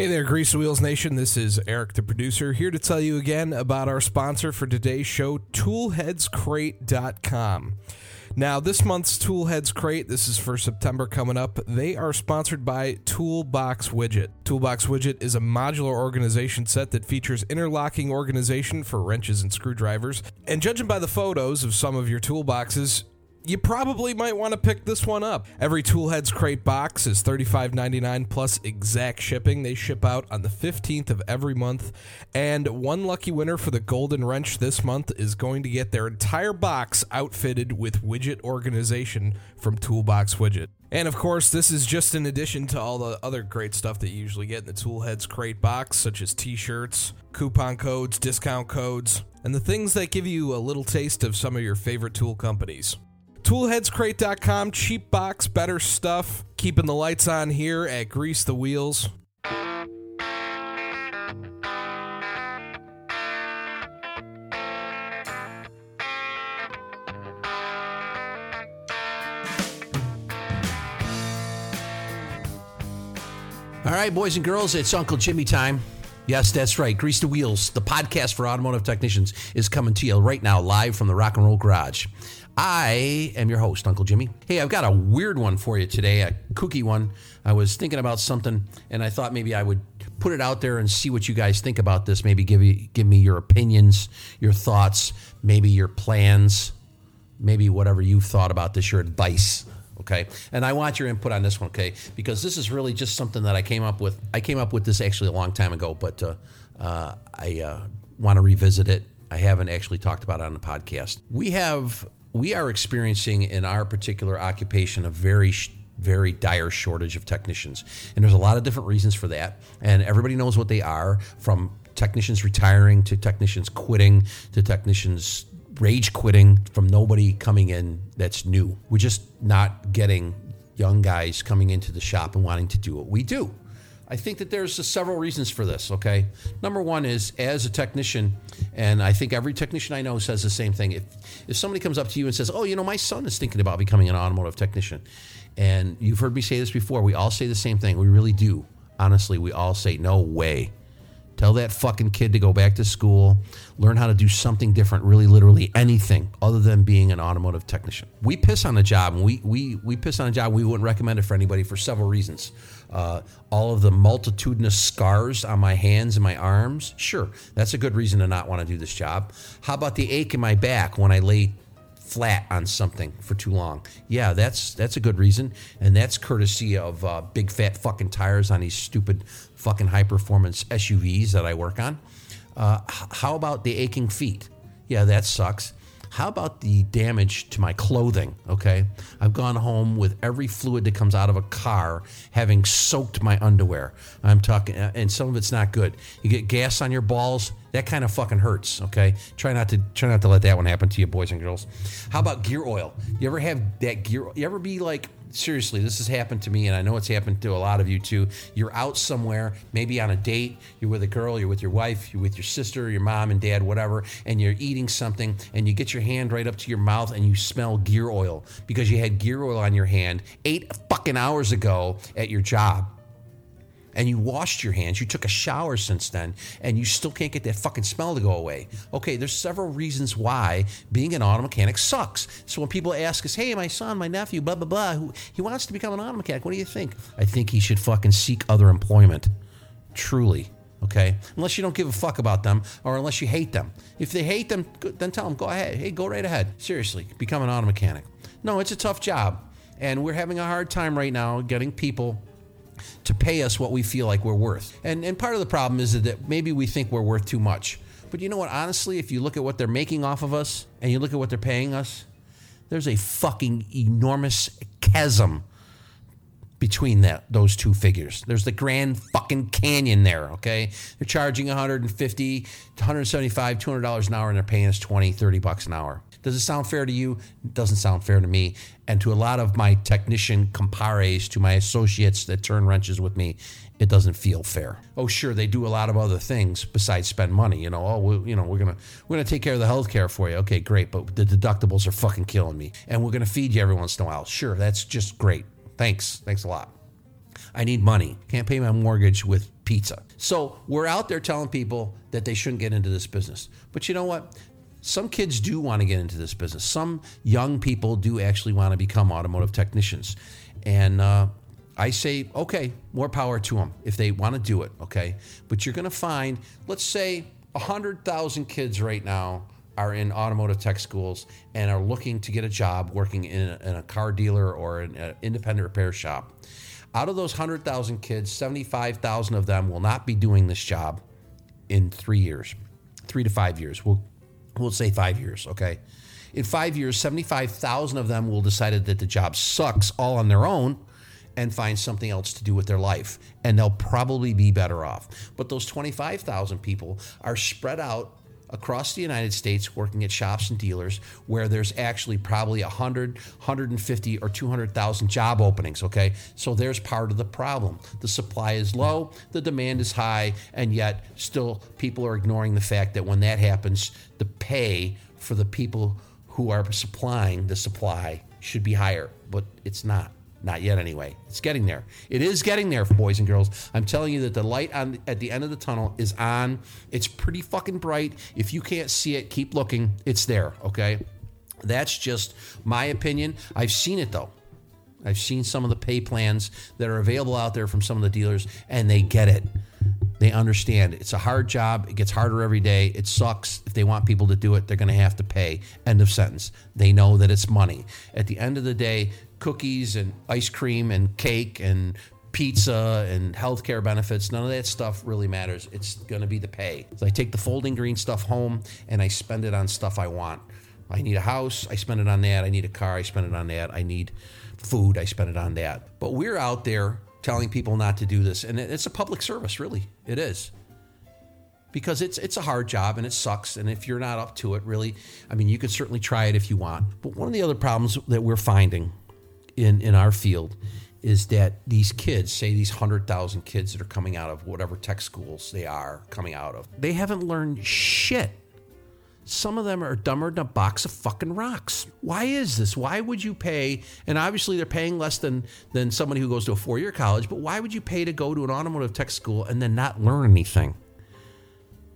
Hey there, Grease Wheels Nation. This is Eric, the producer, here to tell you again about our sponsor for today's show, ToolheadsCrate.com. Now, this month's Toolheads Crate, this is for September coming up, they are sponsored by Toolbox Widget. Toolbox Widget is a modular organization set that features interlocking organization for wrenches and screwdrivers. And judging by the photos of some of your toolboxes, you probably might want to pick this one up. Every Toolheads Crate box is $35.99 plus exact shipping. They ship out on the 15th of every month. And one lucky winner for the Golden Wrench this month is going to get their entire box outfitted with widget organization from Toolbox Widget. And of course, this is just in addition to all the other great stuff that you usually get in the Toolheads Crate box, such as t shirts, coupon codes, discount codes, and the things that give you a little taste of some of your favorite tool companies. Toolheadscrate.com, cheap box, better stuff. Keeping the lights on here at Grease the Wheels. All right, boys and girls, it's Uncle Jimmy time. Yes, that's right. Grease the Wheels, the podcast for automotive technicians, is coming to you right now, live from the Rock and Roll Garage. I am your host, Uncle Jimmy. Hey, I've got a weird one for you today, a kooky one. I was thinking about something, and I thought maybe I would put it out there and see what you guys think about this. Maybe give you, give me your opinions, your thoughts, maybe your plans, maybe whatever you've thought about this, your advice okay and i want your input on this one okay because this is really just something that i came up with i came up with this actually a long time ago but uh, uh, i uh, want to revisit it i haven't actually talked about it on the podcast we have we are experiencing in our particular occupation a very very dire shortage of technicians and there's a lot of different reasons for that and everybody knows what they are from technicians retiring to technicians quitting to technicians rage quitting from nobody coming in that's new. We're just not getting young guys coming into the shop and wanting to do what we do. I think that there's several reasons for this, okay? Number one is as a technician, and I think every technician I know says the same thing. If, if somebody comes up to you and says, Oh, you know, my son is thinking about becoming an automotive technician, and you've heard me say this before, we all say the same thing. We really do. Honestly, we all say, No way. Tell that fucking kid to go back to school, learn how to do something different, really literally anything other than being an automotive technician. We piss on the job and we, we, we piss on a job. We wouldn't recommend it for anybody for several reasons. Uh, all of the multitudinous scars on my hands and my arms, sure, that's a good reason to not want to do this job. How about the ache in my back when I lay flat on something for too long. Yeah, that's that's a good reason, and that's courtesy of uh, big fat fucking tires on these stupid fucking high performance SUVs that I work on. Uh, how about the aching feet? Yeah, that sucks. How about the damage to my clothing? Okay. I've gone home with every fluid that comes out of a car having soaked my underwear. I'm talking, uh, and some of it's not good. You get gas on your balls, that kind of fucking hurts. Okay. Try not to try not to let that one happen to you, boys and girls. How about gear oil? You ever have that gear? You ever be like seriously, this has happened to me, and I know it's happened to a lot of you too. You're out somewhere, maybe on a date, you're with a girl, you're with your wife, you're with your sister, your mom and dad, whatever, and you're eating something, and you get your hand right up to your mouth and you smell gear oil because you had gear oil on your hand eight fucking hours ago at your job and you washed your hands, you took a shower since then, and you still can't get that fucking smell to go away. Okay, there's several reasons why being an auto mechanic sucks. So when people ask us, hey, my son, my nephew, blah, blah, blah, who, he wants to become an auto mechanic, what do you think? I think he should fucking seek other employment. Truly. Okay, unless you don't give a fuck about them or unless you hate them. If they hate them, then tell them, go ahead. Hey, go right ahead. Seriously, become an auto mechanic. No, it's a tough job. And we're having a hard time right now getting people to pay us what we feel like we're worth. And, and part of the problem is that maybe we think we're worth too much. But you know what? Honestly, if you look at what they're making off of us and you look at what they're paying us, there's a fucking enormous chasm between that those two figures. There's the Grand fucking Canyon there, okay? They're charging 150, 175, 200 dollars an hour and they're paying us 20, 30 bucks an hour. Does it sound fair to you? It doesn't sound fair to me. And to a lot of my technician compares, to my associates that turn wrenches with me, it doesn't feel fair. Oh, sure, they do a lot of other things besides spend money. You know, oh, we, you know, we're gonna we're gonna take care of the health care for you. Okay, great, but the deductibles are fucking killing me, and we're gonna feed you every once in a while. Sure, that's just great. Thanks, thanks a lot. I need money. Can't pay my mortgage with pizza. So we're out there telling people that they shouldn't get into this business. But you know what? Some kids do want to get into this business. Some young people do actually want to become automotive technicians. And uh, I say, okay, more power to them if they want to do it, okay? But you're going to find, let's say, 100,000 kids right now are in automotive tech schools and are looking to get a job working in a, in a car dealer or an uh, independent repair shop. Out of those 100,000 kids, 75,000 of them will not be doing this job in three years, three to five years. We'll, we'll say five years, okay? In five years, 75,000 of them will decide that the job sucks all on their own and find something else to do with their life. And they'll probably be better off. But those 25,000 people are spread out across the United States working at shops and dealers where there's actually probably 100, 150, or 200,000 job openings. Okay. So there's part of the problem. The supply is low, the demand is high, and yet still people are ignoring the fact that when that happens, the pay for the people who are supplying the supply should be higher, but it's not. Not yet, anyway. It's getting there. It is getting there, boys and girls. I'm telling you that the light on at the end of the tunnel is on. It's pretty fucking bright. If you can't see it, keep looking. It's there. Okay. That's just my opinion. I've seen it though. I've seen some of the pay plans that are available out there from some of the dealers, and they get it. They understand it's a hard job. It gets harder every day. It sucks. If they want people to do it, they're going to have to pay. End of sentence. They know that it's money. At the end of the day, cookies and ice cream and cake and pizza and healthcare benefits, none of that stuff really matters. It's going to be the pay. So I take the folding green stuff home and I spend it on stuff I want. I need a house, I spend it on that. I need a car, I spend it on that. I need food, I spend it on that. But we're out there telling people not to do this, and it's a public service, really. It is because it's it's a hard job and it sucks. And if you're not up to it, really, I mean, you could certainly try it if you want. But one of the other problems that we're finding in, in our field is that these kids, say these 100,000 kids that are coming out of whatever tech schools they are coming out of, they haven't learned shit. Some of them are dumber than a box of fucking rocks. Why is this? Why would you pay? And obviously, they're paying less than than somebody who goes to a four year college. But why would you pay to go to an automotive tech school and then not learn anything?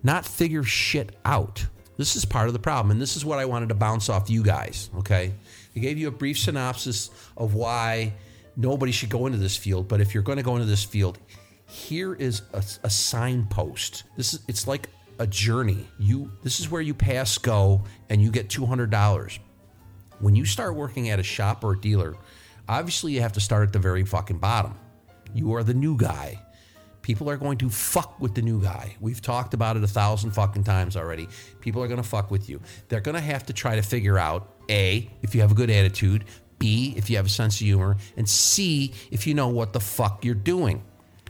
Not figure shit out. This is part of the problem, and this is what I wanted to bounce off you guys. Okay, I gave you a brief synopsis of why nobody should go into this field. But if you're going to go into this field, here is a, a signpost. This is it's like a journey. You this is where you pass go and you get two hundred dollars. When you start working at a shop or a dealer, obviously you have to start at the very fucking bottom. You are the new guy. People are going to fuck with the new guy. We've talked about it a thousand fucking times already. People are going to fuck with you. They're going to have to try to figure out A, if you have a good attitude, B, if you have a sense of humor, and C, if you know what the fuck you're doing.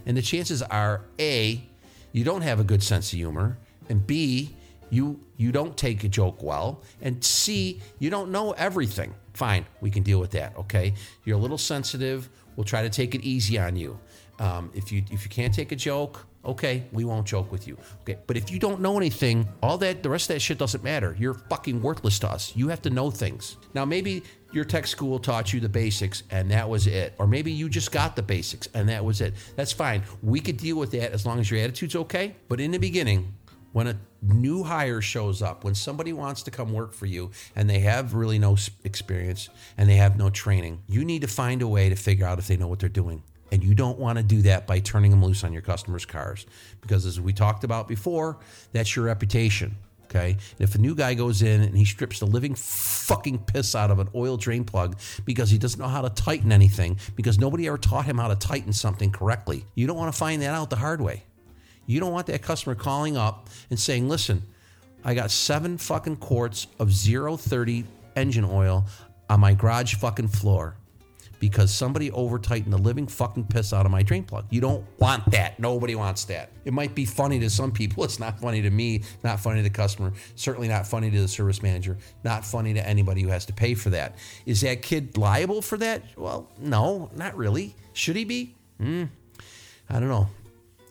And the chances are A, you don't have a good sense of humor, and B, you you don't take a joke well, and C, you don't know everything. Fine, we can deal with that, okay? You're a little sensitive. We'll try to take it easy on you. Um, if you if you can't take a joke, okay, we won't joke with you. Okay, but if you don't know anything, all that the rest of that shit doesn't matter. You're fucking worthless to us. You have to know things. Now maybe your tech school taught you the basics and that was it, or maybe you just got the basics and that was it. That's fine. We could deal with that as long as your attitude's okay. But in the beginning, when a new hire shows up, when somebody wants to come work for you and they have really no experience and they have no training, you need to find a way to figure out if they know what they're doing. And you don't want to do that by turning them loose on your customers' cars. Because as we talked about before, that's your reputation. Okay. And if a new guy goes in and he strips the living fucking piss out of an oil drain plug because he doesn't know how to tighten anything, because nobody ever taught him how to tighten something correctly, you don't want to find that out the hard way. You don't want that customer calling up and saying, listen, I got seven fucking quarts of 030 engine oil on my garage fucking floor because somebody over tightened the living fucking piss out of my drain plug. You don't want that. Nobody wants that. It might be funny to some people. It's not funny to me, not funny to the customer, certainly not funny to the service manager, not funny to anybody who has to pay for that. Is that kid liable for that? Well, no, not really. Should he be? Hmm. I don't know.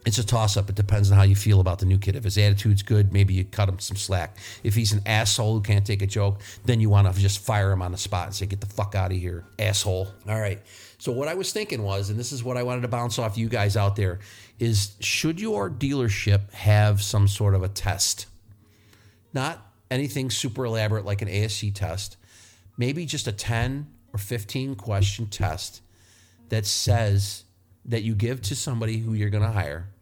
It's a toss up. It depends on how you feel about the new kid. If his attitude's good, maybe you cut him some slack. If he's an asshole who can't take a joke, then you want to just fire him on the spot and say, get the fuck out of here, asshole. All right. So, what I was thinking was, and this is what I wanted to bounce off you guys out there, is should your dealership have some sort of a test? Not anything super elaborate like an ASE test, maybe just a 10 or 15 question test that says that you give to somebody who you're going to hire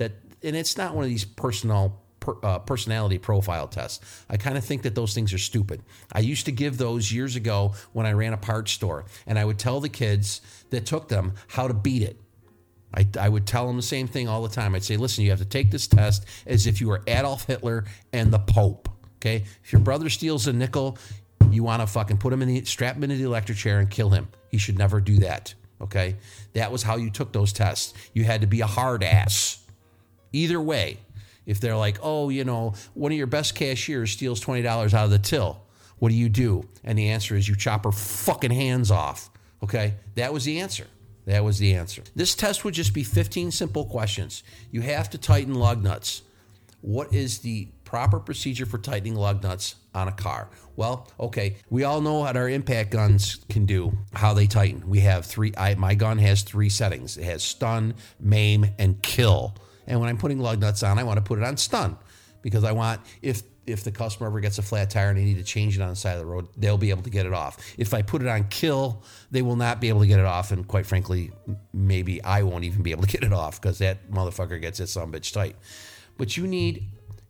that and it's not one of these personal per, uh, personality profile tests. I kind of think that those things are stupid. I used to give those years ago when I ran a parts store, and I would tell the kids that took them how to beat it. I, I would tell them the same thing all the time. I'd say, listen, you have to take this test as if you were Adolf Hitler and the Pope. Okay, if your brother steals a nickel, you want to fucking put him in the strap him into the electric chair and kill him. He should never do that. Okay, that was how you took those tests. You had to be a hard ass. Either way, if they're like, oh, you know, one of your best cashiers steals $20 out of the till, what do you do? And the answer is you chop her fucking hands off. Okay? That was the answer. That was the answer. This test would just be 15 simple questions. You have to tighten lug nuts. What is the proper procedure for tightening lug nuts on a car? Well, okay, we all know what our impact guns can do, how they tighten. We have three, I, my gun has three settings it has stun, maim, and kill. And when I'm putting lug nuts on, I want to put it on stun because I want if if the customer ever gets a flat tire and they need to change it on the side of the road, they'll be able to get it off. If I put it on kill, they will not be able to get it off, and quite frankly, maybe I won't even be able to get it off because that motherfucker gets it some bitch tight. But you need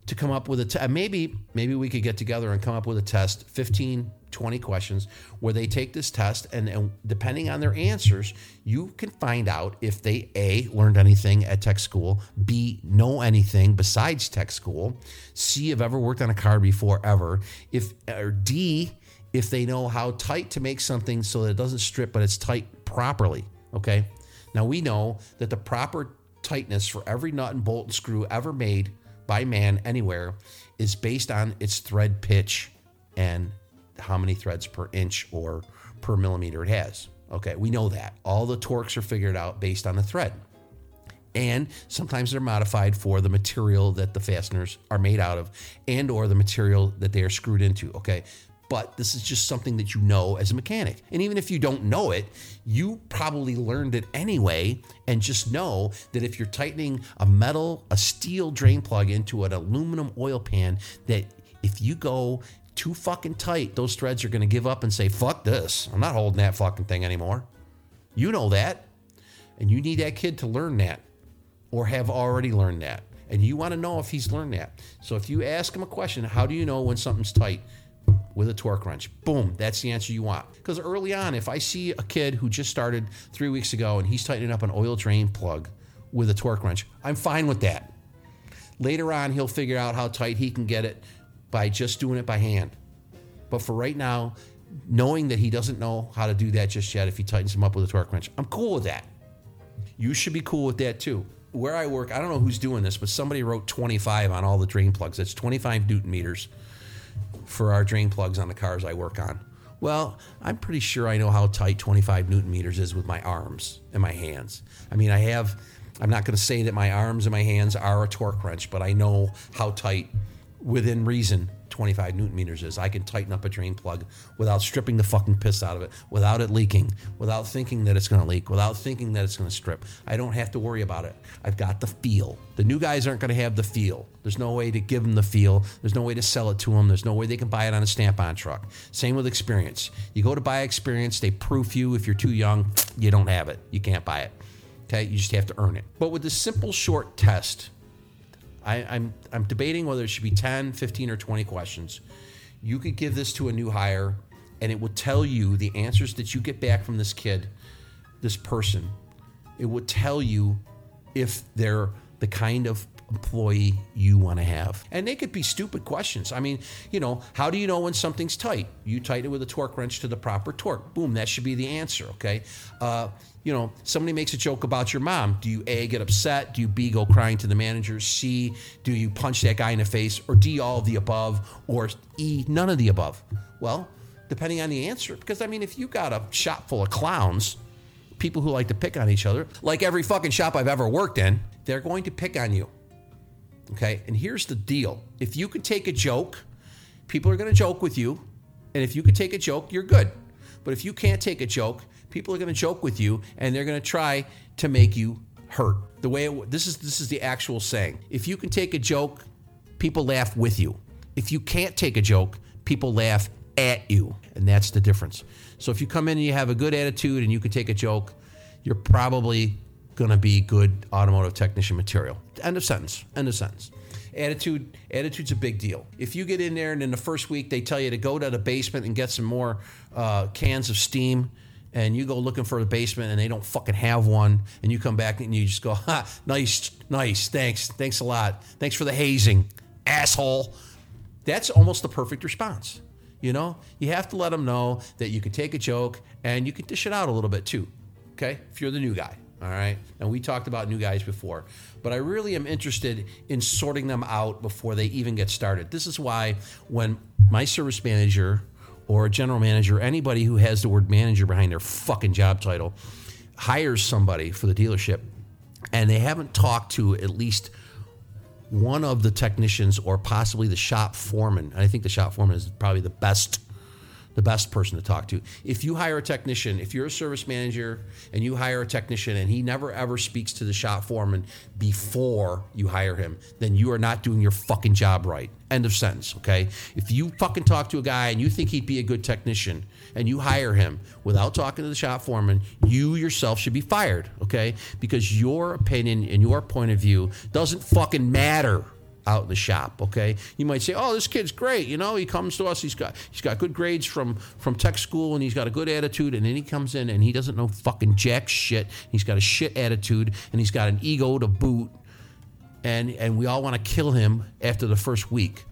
to come up with a t- uh, maybe maybe we could get together and come up with a test 15 20 questions where they take this test and, and depending on their answers you can find out if they a learned anything at tech school b know anything besides tech school c have ever worked on a car before ever if or d if they know how tight to make something so that it doesn't strip but it's tight properly okay? Now we know that the proper tightness for every nut and bolt and screw ever made by man anywhere is based on its thread pitch and how many threads per inch or per millimeter it has. Okay, we know that. All the torques are figured out based on the thread. And sometimes they're modified for the material that the fasteners are made out of and or the material that they are screwed into, okay? But this is just something that you know as a mechanic. And even if you don't know it, you probably learned it anyway. And just know that if you're tightening a metal, a steel drain plug into an aluminum oil pan, that if you go too fucking tight, those threads are going to give up and say, fuck this. I'm not holding that fucking thing anymore. You know that. And you need that kid to learn that or have already learned that. And you want to know if he's learned that. So if you ask him a question, how do you know when something's tight? With a torque wrench. Boom, that's the answer you want. Because early on, if I see a kid who just started three weeks ago and he's tightening up an oil drain plug with a torque wrench, I'm fine with that. Later on, he'll figure out how tight he can get it by just doing it by hand. But for right now, knowing that he doesn't know how to do that just yet, if he tightens him up with a torque wrench, I'm cool with that. You should be cool with that too. Where I work, I don't know who's doing this, but somebody wrote 25 on all the drain plugs. That's 25 newton meters for our drain plugs on the cars I work on. Well, I'm pretty sure I know how tight 25 newton meters is with my arms and my hands. I mean, I have, I'm not going to say that my arms and my hands are a torque wrench, but I know how tight within reason 25 newton meters is. I can tighten up a drain plug without stripping the fucking piss out of it, without it leaking, without thinking that it's going to leak, without thinking that it's going to strip. I don't have to worry about it. I've got the feel. The new guys aren't going to have the feel. There's no way to give them the feel. There's no way to sell it to them. There's no way they can buy it on a Snap-on truck. Same with experience. You go to buy experience, they proof you. If you're too young, you don't have it. You can't buy it. Okay, you just have to earn it. But with this simple short test, I, am I'm, I'm debating whether it should be 10, 15, or 20 questions. You could give this to a new hire, and it will tell you the answers that you get back from this kid, this person. It would tell you if they're the kind of employee you want to have. And they could be stupid questions. I mean, you know, how do you know when something's tight? You tighten it with a torque wrench to the proper torque. Boom, that should be the answer, okay? Uh, you know, somebody makes a joke about your mom. Do you A, get upset? Do you B, go crying to the manager? C, do you punch that guy in the face? Or D, all of the above? Or E, none of the above? Well, depending on the answer. Because, I mean, if you got a shop full of clowns, people who like to pick on each other, like every fucking shop I've ever worked in, they're going to pick on you. Okay. And here's the deal if you can take a joke, people are going to joke with you. And if you can take a joke, you're good. But if you can't take a joke, people are going to joke with you and they're going to try to make you hurt. The way it, this is this is the actual saying. If you can take a joke, people laugh with you. If you can't take a joke, people laugh at you. And that's the difference. So if you come in and you have a good attitude and you can take a joke, you're probably going to be good automotive technician material. End of sentence. End of sentence. Attitude, attitude's a big deal. If you get in there and in the first week they tell you to go to the basement and get some more uh, cans of steam, and you go looking for the basement and they don't fucking have one, and you come back and you just go, ha, nice, nice, thanks, thanks a lot, thanks for the hazing, asshole. That's almost the perfect response. You know, you have to let them know that you can take a joke and you can dish it out a little bit too. Okay, if you're the new guy. All right. And we talked about new guys before, but I really am interested in sorting them out before they even get started. This is why when my service manager or a general manager, anybody who has the word manager behind their fucking job title, hires somebody for the dealership and they haven't talked to at least one of the technicians or possibly the shop foreman. I think the shop foreman is probably the best the best person to talk to. If you hire a technician, if you're a service manager and you hire a technician and he never ever speaks to the shop foreman before you hire him, then you are not doing your fucking job right. End of sentence, okay? If you fucking talk to a guy and you think he'd be a good technician and you hire him without talking to the shop foreman, you yourself should be fired, okay? Because your opinion and your point of view doesn't fucking matter out in the shop. Okay, you might say, "Oh, this kid's great. You know, he comes to us. He's got he's got good grades from from tech school, and he's got a good attitude." And then he comes in and he doesn't know fucking jack shit. He's got a shit attitude, and he's got an ego to boot. And and we all want to kill him after the first week.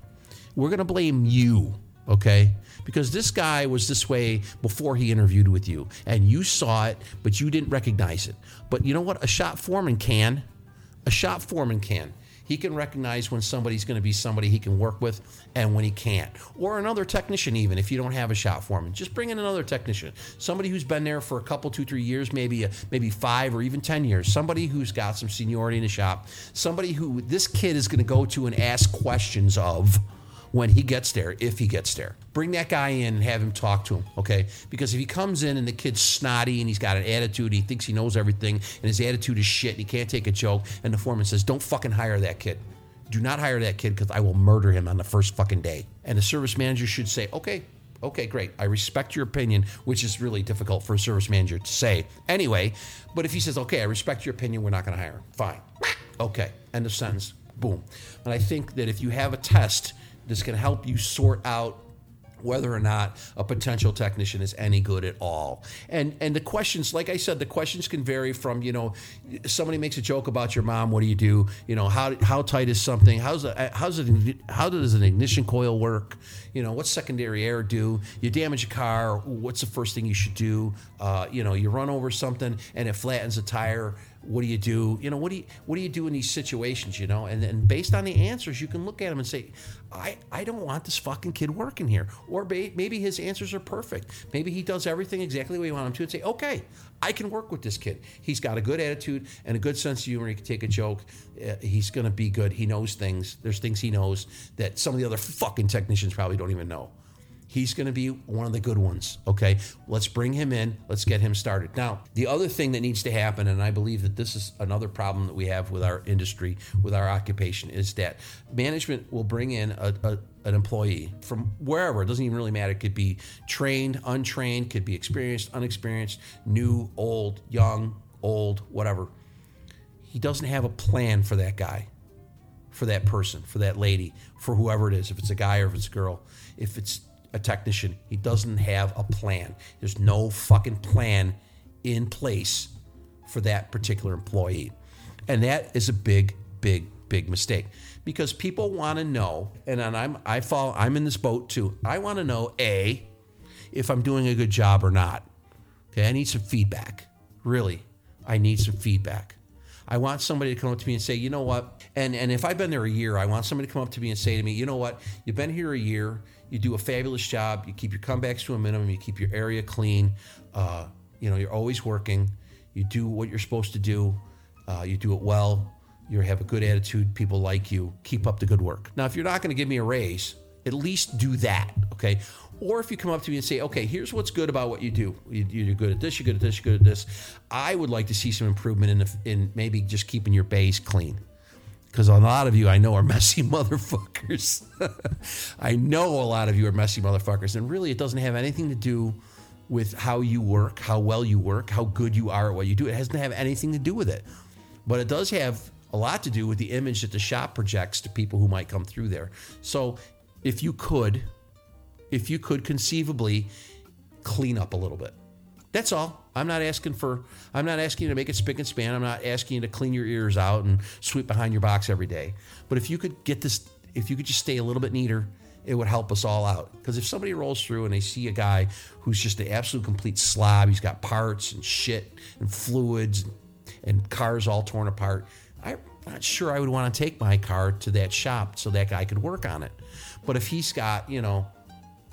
We're gonna blame you, okay? Because this guy was this way before he interviewed with you, and you saw it, but you didn't recognize it. But you know what? A shop foreman can. A shop foreman can. He can recognize when somebody's going to be somebody he can work with and when he can't. Or another technician, even if you don't have a shop foreman, just bring in another technician, somebody who's been there for a couple, two, three years, maybe a, maybe five or even ten years. Somebody who's got some seniority in the shop. Somebody who this kid is going to go to and ask questions of when he gets there, if he gets there. Bring that guy in and have him talk to him, okay? Because if he comes in and the kid's snotty and he's got an attitude, he thinks he knows everything, and his attitude is shit, and he can't take a joke, and the foreman says, Don't fucking hire that kid. Do not hire that kid because I will murder him on the first fucking day. And the service manager should say, Okay, okay, great. I respect your opinion, which is really difficult for a service manager to say anyway. But if he says, Okay, I respect your opinion, we're not going to hire him. Fine. Okay, end of sentence. Boom. And I think that if you have a test, this can help you sort out whether or not a potential technician is any good at all. And and the questions, like I said, the questions can vary from you know, somebody makes a joke about your mom. What do you do? You know, how how tight is something? How's a, how's it? How does an ignition coil work? You know, what's secondary air do? You damage a car. What's the first thing you should do? Uh, you know, you run over something and it flattens a tire what do you do? You know what do you what do you do in these situations you know? And then based on the answers you can look at them and say i i don't want this fucking kid working here. Or maybe his answers are perfect. Maybe he does everything exactly the way you want him to and say okay i can work with this kid. He's got a good attitude and a good sense of humor. He can take a joke. Uh, he's to be good. He knows things. There's things he knows that some of the other fucking technicians probably don't even know He's going to be one of the good ones. Okay. Let's bring him in. Let's get him started. Now, the other thing that needs to happen, and I believe that this is another problem that we have with our industry, with our occupation, is that management will bring in a, a an employee from wherever. It doesn't even really matter. It could be trained, untrained, could be experienced, unexperienced, new, old, young, old, whatever. He doesn't have a plan for that guy, for that person, for that lady, for whoever it is, if it's a guy or if it's a girl. If it's a technician. He doesn't have a plan. There's no fucking plan in place for that particular employee. And that is a big, big, big mistake because people want to know, and I'm I fall I'm in this boat too. I want to know a if I'm doing a good job or not. Okay, I need some feedback. Really, I need some feedback. I want somebody to come up to me and say, you know what? And and if I've been there a year, I want somebody to come up to me and say to me, you know what? You've been here a year you do a fabulous job. You keep your comebacks to a minimum. You keep your area clean. Uh, you know, you're always working. You do what you're supposed to do. Uh, you do it well. You have a good attitude. People like you. Keep up the good work. Now, if you're not going to give me a raise, at least do that, okay? Or if you come up to me and say, okay, here's what's good about what you do. You, are good at this, you're good at this, you're good at this. I would like to see some improvement in, the, in maybe just keeping your base clean. Because a lot of you I know are messy motherfuckers. I know a lot of you are messy motherfuckers. And really, it doesn't have anything to do with how you work, how well you work, how good you are at what you do. It doesn't have anything to do with it. But it does have a lot to do with the image that the shop projects to people who might come through there. So if you could, if you could conceivably clean up a little bit. That's all. I'm not asking for I'm not asking you to make it spick and span. I'm not asking you to clean your ears out and sweep behind your box every day. But if you could get this if you could just stay a little bit neater, it would help us all out. Because if somebody rolls through and they see a guy who's just an absolute complete slob, he's got parts and shit and fluids and cars all torn apart, I'm not sure I would want to take my car to that shop so that guy could work on it. But if he's got, you know,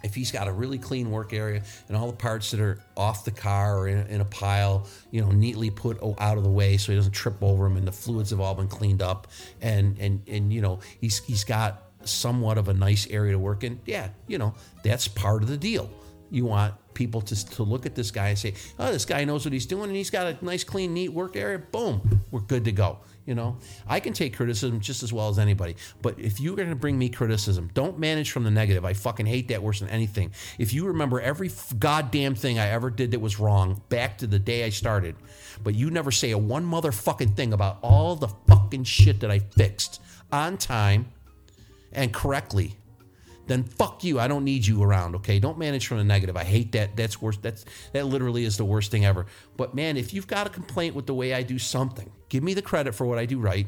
if he's got a really clean work area and all the parts that are off the car or in, in, a pile, you know, neatly put out of the way so he doesn't trip over them, and the fluids have all been cleaned up, and and and you know, he's he's got somewhat of a nice area to work in. Yeah, you know, that's part of the deal. You want people to, to look at this guy and say, oh, this guy knows what he's doing and he's got a nice, clean, neat work area. Boom, we're good to go. You know, I can take criticism just as well as anybody. But if you're going to bring me criticism, don't manage from the negative. I fucking hate that worse than anything. If you remember every goddamn thing I ever did that was wrong back to the day I started, but you never say a one motherfucking thing about all the fucking shit that I fixed on time and correctly, then fuck you. I don't need you around, okay? Don't manage from the negative. I hate that. That's worse. That's that literally is the worst thing ever. But man, if you've got a complaint with the way I do something, give me the credit for what I do right,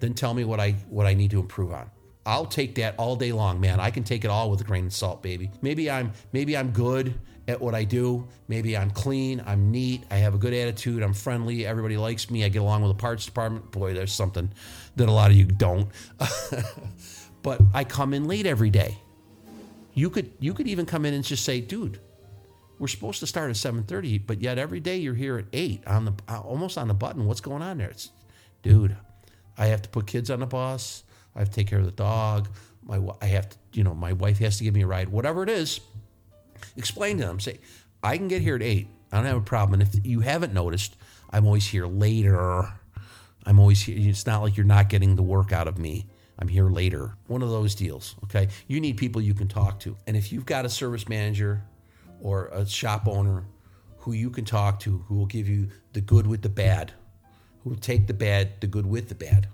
then tell me what I what I need to improve on. I'll take that all day long, man. I can take it all with a grain of salt, baby. Maybe I'm maybe I'm good at what I do. Maybe I'm clean, I'm neat, I have a good attitude, I'm friendly, everybody likes me, I get along with the parts department. Boy, there's something that a lot of you don't. but I come in late every day. You could you could even come in and just say, dude, we're supposed to start at 7:30, but yet every day you're here at 8 on the uh, almost on the button. What's going on there? It's dude, I have to put kids on the bus. I have to take care of the dog. My I have to, you know, my wife has to give me a ride. Whatever it is, explain to them. Say, I can get here at 8. I don't have a problem. And if you haven't noticed, I'm always here later. I'm always here. It's not like you're not getting the work out of me. I'm here later. One of those deals, okay? You need people you can talk to. And if you've got a service manager or a shop owner who you can talk to, who will give you the good with the bad, who will take the bad, the good with the bad,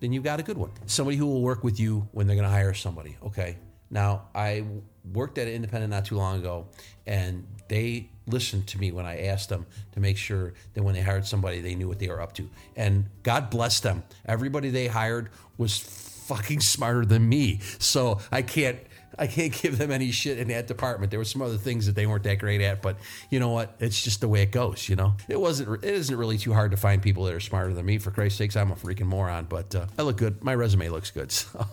then you've got a good one. Somebody who will work with you when they're going to hire somebody, okay? Now, I worked at an independent not too long ago, and they listened to me when I asked them to make sure that when they hired somebody, they knew what they were up to. And God bless them. Everybody they hired was fucking smarter than me. So I can't I can't give them any shit in that department. There were some other things that they weren't that great at, but you know what? It's just the way it goes. You know, it wasn't. It isn't really too hard to find people that are smarter than me. For Christ's sakes, I'm a freaking moron, but uh, I look good. My resume looks good. So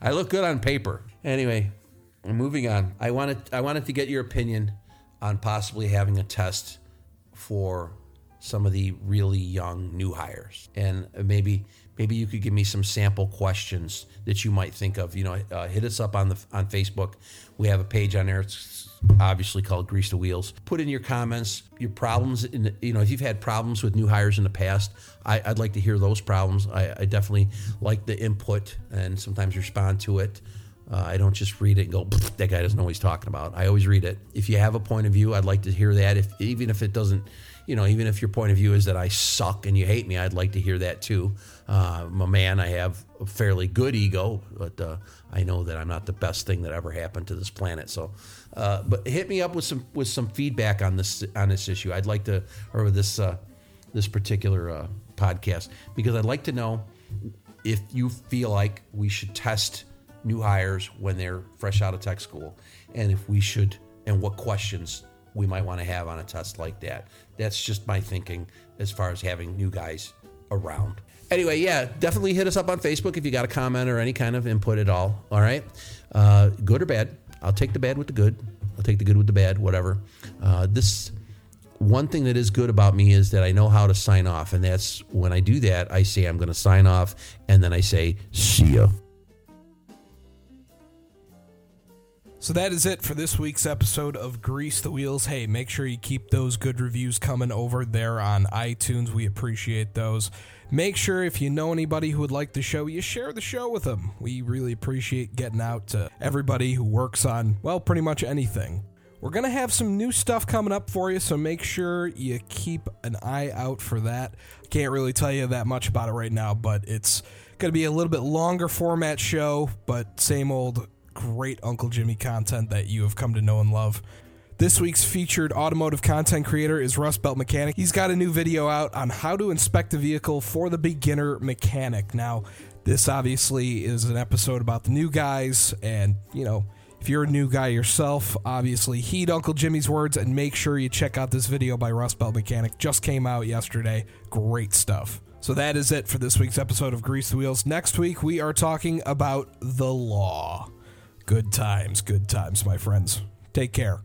I look good on paper. Anyway, moving on. I wanted I wanted to get your opinion on possibly having a test for some of the really young new hires, and maybe maybe you could give me some sample questions that you might think of. You know, uh, hit us up on the on Facebook. We have a page on there. It's obviously called Grease the Wheels. Put in your comments, your problems. In you know, if you've had problems with new hires in the past, I, would like to hear those problems. I, I, definitely like the input and sometimes respond to it. Uh, I don't just read it and go, that guy doesn't know what he's talking about. I always read it. If you have a point of view, I'd like to hear that. If even if it doesn't you know, even if your point of view is that I suck and you hate me, I'd like to hear that too. Uh, I'm a man. I have a fairly good ego, but uh, I know that I'm not the best thing that ever happened to this planet. So, uh, but hit me up with some with some feedback on this on this issue. I'd like to, or this uh, this particular uh, podcast, because I'd like to know if you feel like we should test new hires when they're fresh out of tech school, and if we should, and what questions we might want to have on a test like that. That's just my thinking as far as having new guys around. Anyway, yeah, definitely hit us up on Facebook if you got a comment or any kind of input at all. All right, uh, good or bad. I'll take the bad with the good. I'll take the good with the bad, whatever. Uh, this one thing that is good about me is that I know how to sign off. And that's when I do that, I say I'm going to sign off and then I say, see ya. So that is it for this week's episode of Grease the Wheels. Hey, make sure you keep those good reviews coming over there on iTunes. We appreciate those. Make sure if you know anybody who would like the show, you share the show with them. We really appreciate getting out to everybody who works on, well, pretty much anything. We're going to have some new stuff coming up for you, so make sure you keep an eye out for that. Can't really tell you that much about it right now, but it's going to be a little bit longer format show, but same old great Uncle Jimmy content that you have come to know and love. This week's featured automotive content creator is Rust Belt Mechanic. He's got a new video out on how to inspect a vehicle for the beginner mechanic. Now, this obviously is an episode about the new guys, and you know, if you're a new guy yourself, obviously heed Uncle Jimmy's words and make sure you check out this video by Rust Belt Mechanic. Just came out yesterday. Great stuff. So that is it for this week's episode of Grease the Wheels. Next week, we are talking about the law. Good times, good times, my friends. Take care.